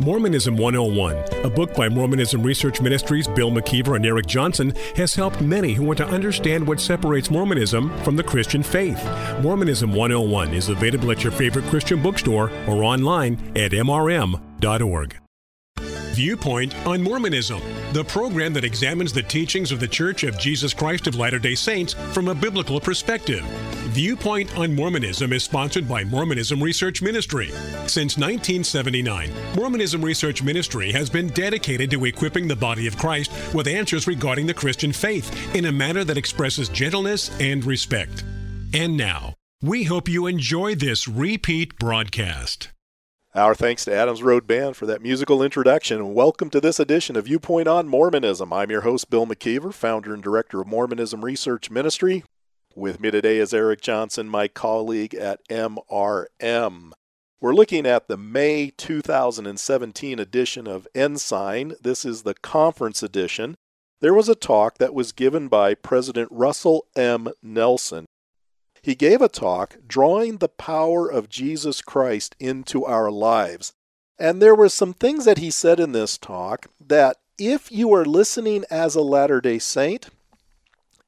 Mormonism 101, a book by Mormonism Research Ministries' Bill McKeever and Eric Johnson, has helped many who want to understand what separates Mormonism from the Christian faith. Mormonism 101 is available at your favorite Christian bookstore or online at mrm.org. Viewpoint on Mormonism, the program that examines the teachings of the Church of Jesus Christ of Latter day Saints from a biblical perspective. Viewpoint on Mormonism is sponsored by Mormonism Research Ministry. Since 1979, Mormonism Research Ministry has been dedicated to equipping the body of Christ with answers regarding the Christian faith in a manner that expresses gentleness and respect. And now, we hope you enjoy this repeat broadcast. Our thanks to Adams Road Band for that musical introduction, and welcome to this edition of Viewpoint on Mormonism. I'm your host, Bill McKeever, founder and director of Mormonism Research Ministry. With me today is Eric Johnson, my colleague at MRM. We're looking at the May 2017 edition of Ensign. This is the conference edition. There was a talk that was given by President Russell M. Nelson he gave a talk drawing the power of Jesus Christ into our lives. And there were some things that he said in this talk that if you are listening as a Latter day Saint,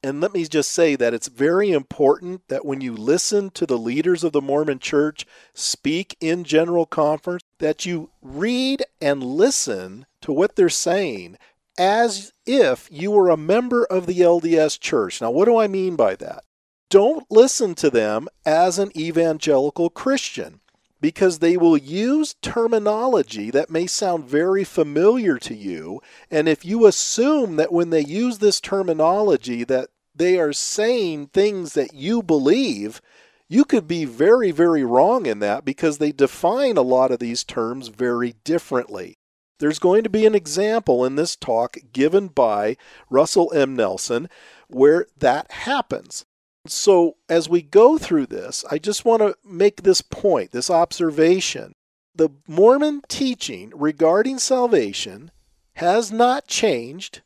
and let me just say that it's very important that when you listen to the leaders of the Mormon church speak in general conference, that you read and listen to what they're saying as if you were a member of the LDS church. Now, what do I mean by that? don't listen to them as an evangelical Christian because they will use terminology that may sound very familiar to you and if you assume that when they use this terminology that they are saying things that you believe you could be very very wrong in that because they define a lot of these terms very differently there's going to be an example in this talk given by Russell M. Nelson where that happens. So, as we go through this, I just want to make this point, this observation. The Mormon teaching regarding salvation has not changed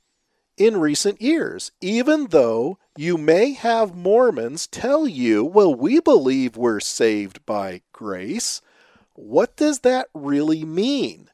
in recent years, even though you may have Mormons tell you, well, we believe we're saved by grace. What does that really mean?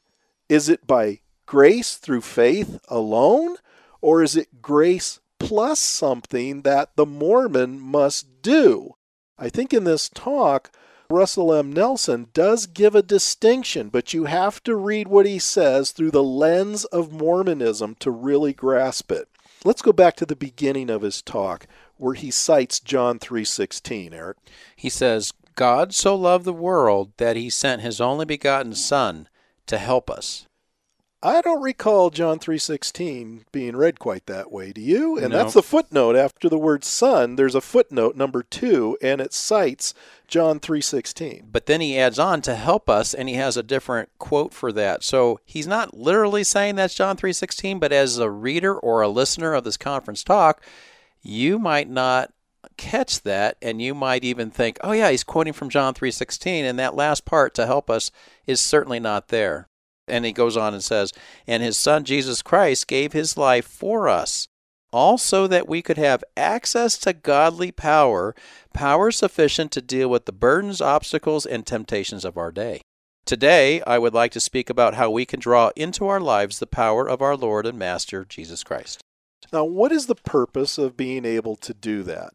Is it by grace through faith alone, or is it grace plus something that the Mormon must do. I think in this talk, Russell M. Nelson does give a distinction, but you have to read what he says through the lens of Mormonism to really grasp it. Let's go back to the beginning of his talk where he cites John 3:16, Eric. He says, "God so loved the world that he sent his only begotten son to help us." I don't recall John 3:16 being read quite that way. Do you? And no. that's the footnote after the word son. There's a footnote number 2 and it cites John 3:16. But then he adds on to help us and he has a different quote for that. So he's not literally saying that's John 3:16, but as a reader or a listener of this conference talk, you might not catch that and you might even think, "Oh yeah, he's quoting from John 3:16 and that last part to help us is certainly not there." And he goes on and says, And his son Jesus Christ gave his life for us, also that we could have access to godly power, power sufficient to deal with the burdens, obstacles, and temptations of our day. Today, I would like to speak about how we can draw into our lives the power of our Lord and Master, Jesus Christ. Now, what is the purpose of being able to do that?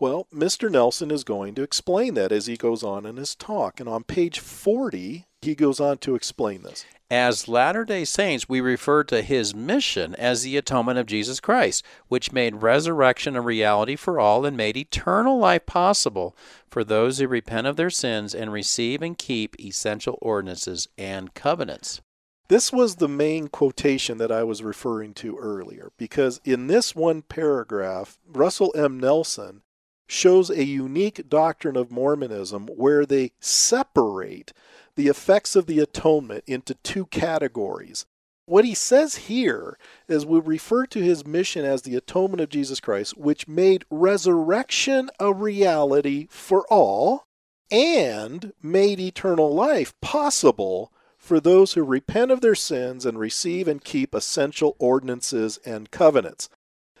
Well, Mr. Nelson is going to explain that as he goes on in his talk. And on page 40, he goes on to explain this. As Latter day Saints, we refer to his mission as the atonement of Jesus Christ, which made resurrection a reality for all and made eternal life possible for those who repent of their sins and receive and keep essential ordinances and covenants. This was the main quotation that I was referring to earlier, because in this one paragraph, Russell M. Nelson shows a unique doctrine of Mormonism where they separate the effects of the atonement into two categories. What he says here is we refer to his mission as the atonement of Jesus Christ, which made resurrection a reality for all and made eternal life possible for those who repent of their sins and receive and keep essential ordinances and covenants.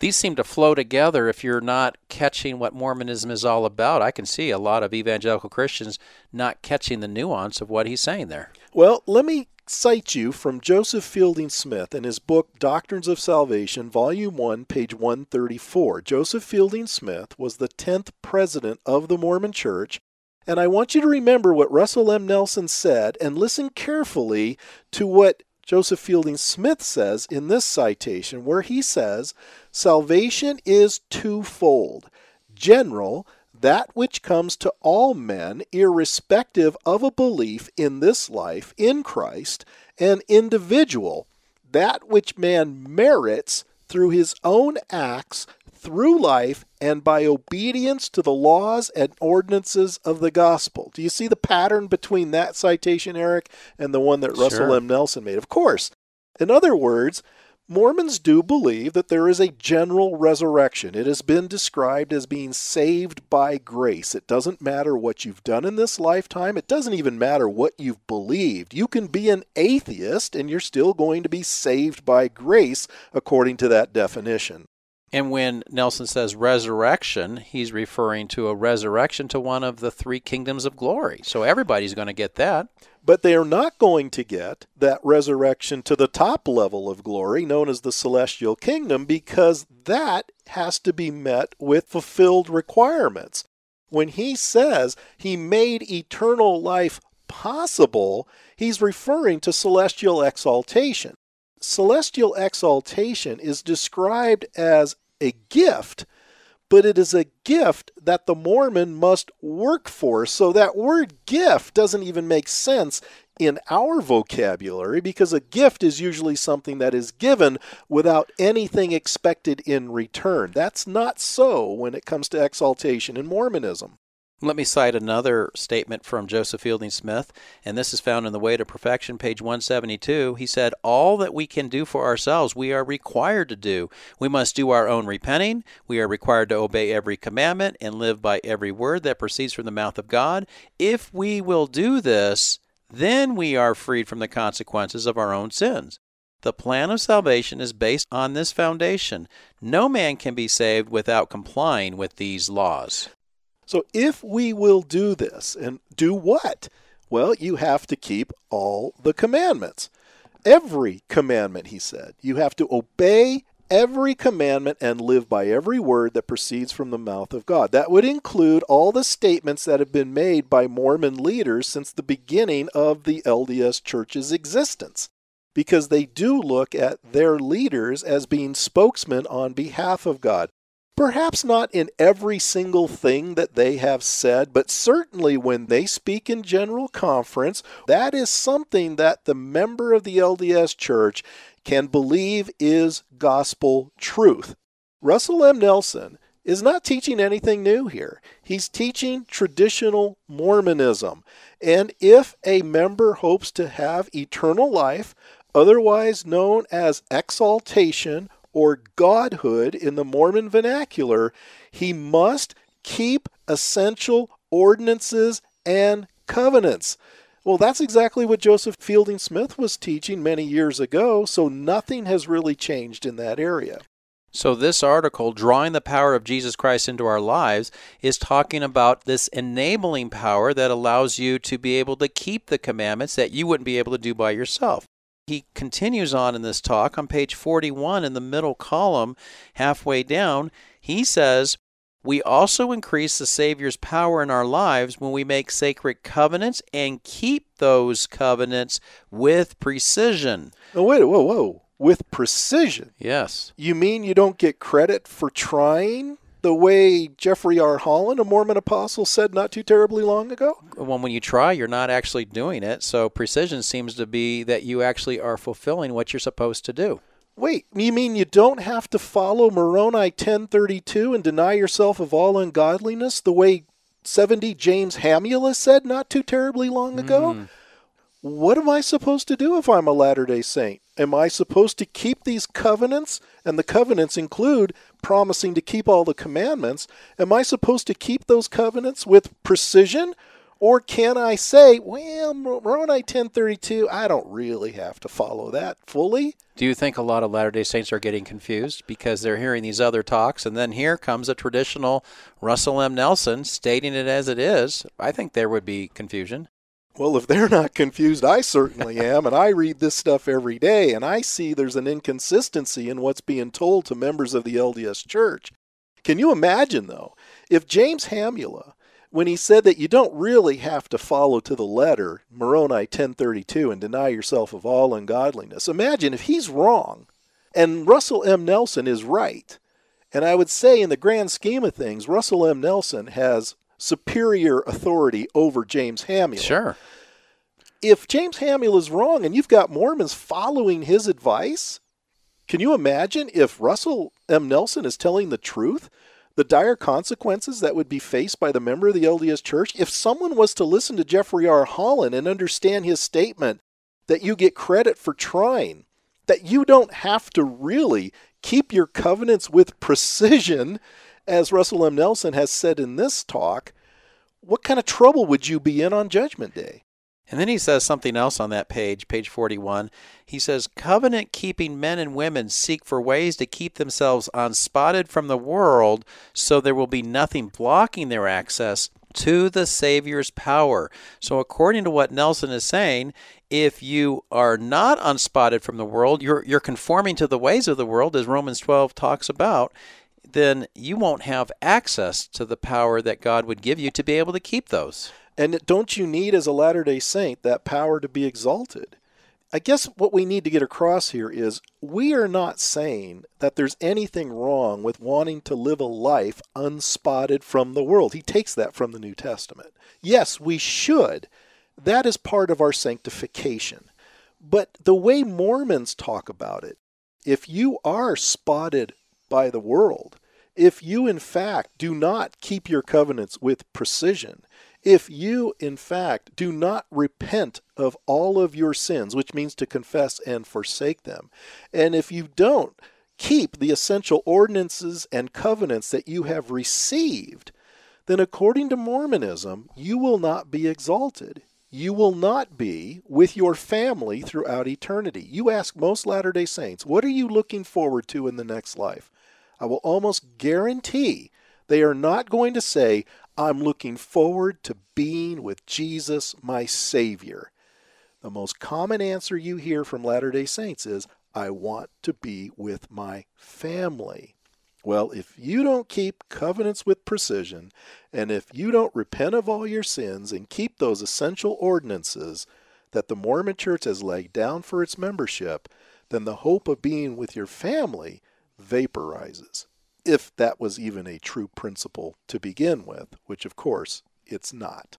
These seem to flow together if you're not catching what Mormonism is all about. I can see a lot of evangelical Christians not catching the nuance of what he's saying there. Well, let me cite you from Joseph Fielding Smith in his book Doctrines of Salvation, Volume 1, page 134. Joseph Fielding Smith was the 10th president of the Mormon Church. And I want you to remember what Russell M. Nelson said and listen carefully to what Joseph Fielding Smith says in this citation, where he says, Salvation is twofold. General, that which comes to all men, irrespective of a belief in this life in Christ, and individual, that which man merits through his own acts through life and by obedience to the laws and ordinances of the gospel. Do you see the pattern between that citation, Eric, and the one that Russell Sure. M. Nelson made? Of course. In other words, Mormons do believe that there is a general resurrection. It has been described as being saved by grace. It doesn't matter what you've done in this lifetime, it doesn't even matter what you've believed. You can be an atheist and you're still going to be saved by grace according to that definition. And when Nelson says resurrection, he's referring to a resurrection to one of the three kingdoms of glory. So everybody's going to get that. But they are not going to get that resurrection to the top level of glory, known as the celestial kingdom, because that has to be met with fulfilled requirements. When he says he made eternal life possible, he's referring to celestial exaltation. Celestial exaltation is described as a gift but it is a gift that the Mormon must work for. So that word gift doesn't even make sense in our vocabulary because a gift is usually something that is given without anything expected in return. That's not so when it comes to exaltation in Mormonism. Let me cite another statement from Joseph Fielding Smith, and this is found in The Way to Perfection, page 172. He said, All that we can do for ourselves, we are required to do. We must do our own repenting. We are required to obey every commandment and live by every word that proceeds from the mouth of God. If we will do this, then we are freed from the consequences of our own sins. The plan of salvation is based on this foundation. No man can be saved without complying with these laws. So if we will do this, and do what? Well, you have to keep all the commandments. Every commandment, he said. You have to obey every commandment and live by every word that proceeds from the mouth of God. That would include all the statements that have been made by Mormon leaders since the beginning of the LDS Church's existence. Because they do look at their leaders as being spokesmen on behalf of God. Perhaps not in every single thing that they have said, but certainly when they speak in general conference, that is something that the member of the LDS Church can believe is gospel truth. Russell M. Nelson is not teaching anything new here. He's teaching traditional Mormonism. And if a member hopes to have eternal life, otherwise known as exaltation or godhood in the Mormon vernacular, he must keep essential ordinances and covenants. Well, that's exactly what Joseph Fielding Smith was teaching many years ago, so nothing has really changed in that area. So, this article, Drawing the Power of Jesus Christ into Our Lives, is talking about this enabling power that allows you to be able to keep the commandments that you wouldn't be able to do by yourself. He continues on in this talk on page 41 in the middle column, halfway down. He says, We also increase the Savior's power in our lives when we make sacred covenants and keep those covenants with precision. Oh, wait, whoa, whoa. With precision. Yes. You mean you don't get credit for trying the way Jeffrey R. Holland, a Mormon apostle, said not too terribly long ago? Well, when you try, you're not actually doing it. So precision seems to be that you actually are fulfilling what you're supposed to do. Wait, you mean you don't have to follow Moroni 1032 and deny yourself of all ungodliness the way 70 James Hamula said not too terribly long ago? Hmm. What am I supposed to do if I'm a Latter day Saint? Am I supposed to keep these covenants? And the covenants include promising to keep all the commandments. Am I supposed to keep those covenants with precision? Or can I say, well, Moroni 1032, I don't really have to follow that fully? Do you think a lot of Latter day Saints are getting confused because they're hearing these other talks, and then here comes a traditional Russell M. Nelson stating it as it is? I think there would be confusion. Well, if they're not confused, I certainly am. And I read this stuff every day, and I see there's an inconsistency in what's being told to members of the LDS Church. Can you imagine, though, if James Hamula when he said that you don't really have to follow to the letter Moroni 1032 and deny yourself of all ungodliness. Imagine if he's wrong and Russell M. Nelson is right. And I would say, in the grand scheme of things, Russell M. Nelson has superior authority over James Hamula. Sure. If James Hamula is wrong and you've got Mormons following his advice, can you imagine if Russell M. Nelson is telling the truth? the dire consequences that would be faced by the member of the LDS Church if someone was to listen to Jeffrey R. Holland and understand his statement that you get credit for trying, that you don't have to really keep your covenants with precision, as Russell M. Nelson has said in this talk, what kind of trouble would you be in on Judgment Day? And then he says something else on that page, page 41. He says, Covenant keeping men and women seek for ways to keep themselves unspotted from the world so there will be nothing blocking their access to the Savior's power. So, according to what Nelson is saying, if you are not unspotted from the world, you're, you're conforming to the ways of the world, as Romans 12 talks about, then you won't have access to the power that God would give you to be able to keep those. And don't you need, as a Latter day Saint, that power to be exalted? I guess what we need to get across here is we are not saying that there's anything wrong with wanting to live a life unspotted from the world. He takes that from the New Testament. Yes, we should. That is part of our sanctification. But the way Mormons talk about it, if you are spotted by the world, if you in fact do not keep your covenants with precision, if you, in fact, do not repent of all of your sins, which means to confess and forsake them, and if you don't keep the essential ordinances and covenants that you have received, then according to Mormonism, you will not be exalted. You will not be with your family throughout eternity. You ask most Latter day Saints, what are you looking forward to in the next life? I will almost guarantee they are not going to say, I'm looking forward to being with Jesus, my Savior. The most common answer you hear from Latter day Saints is, I want to be with my family. Well, if you don't keep covenants with precision, and if you don't repent of all your sins and keep those essential ordinances that the Mormon Church has laid down for its membership, then the hope of being with your family vaporizes if that was even a true principle to begin with, which of course it's not.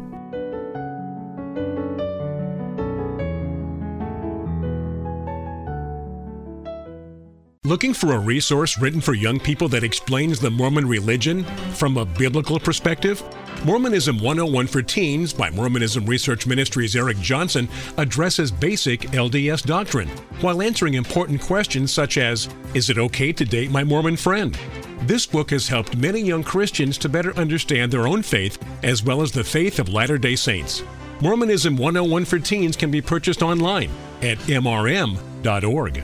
Looking for a resource written for young people that explains the Mormon religion from a biblical perspective? Mormonism 101 for Teens by Mormonism Research Ministries Eric Johnson addresses basic LDS doctrine while answering important questions such as Is it okay to date my Mormon friend? This book has helped many young Christians to better understand their own faith as well as the faith of Latter day Saints. Mormonism 101 for Teens can be purchased online at mrm.org.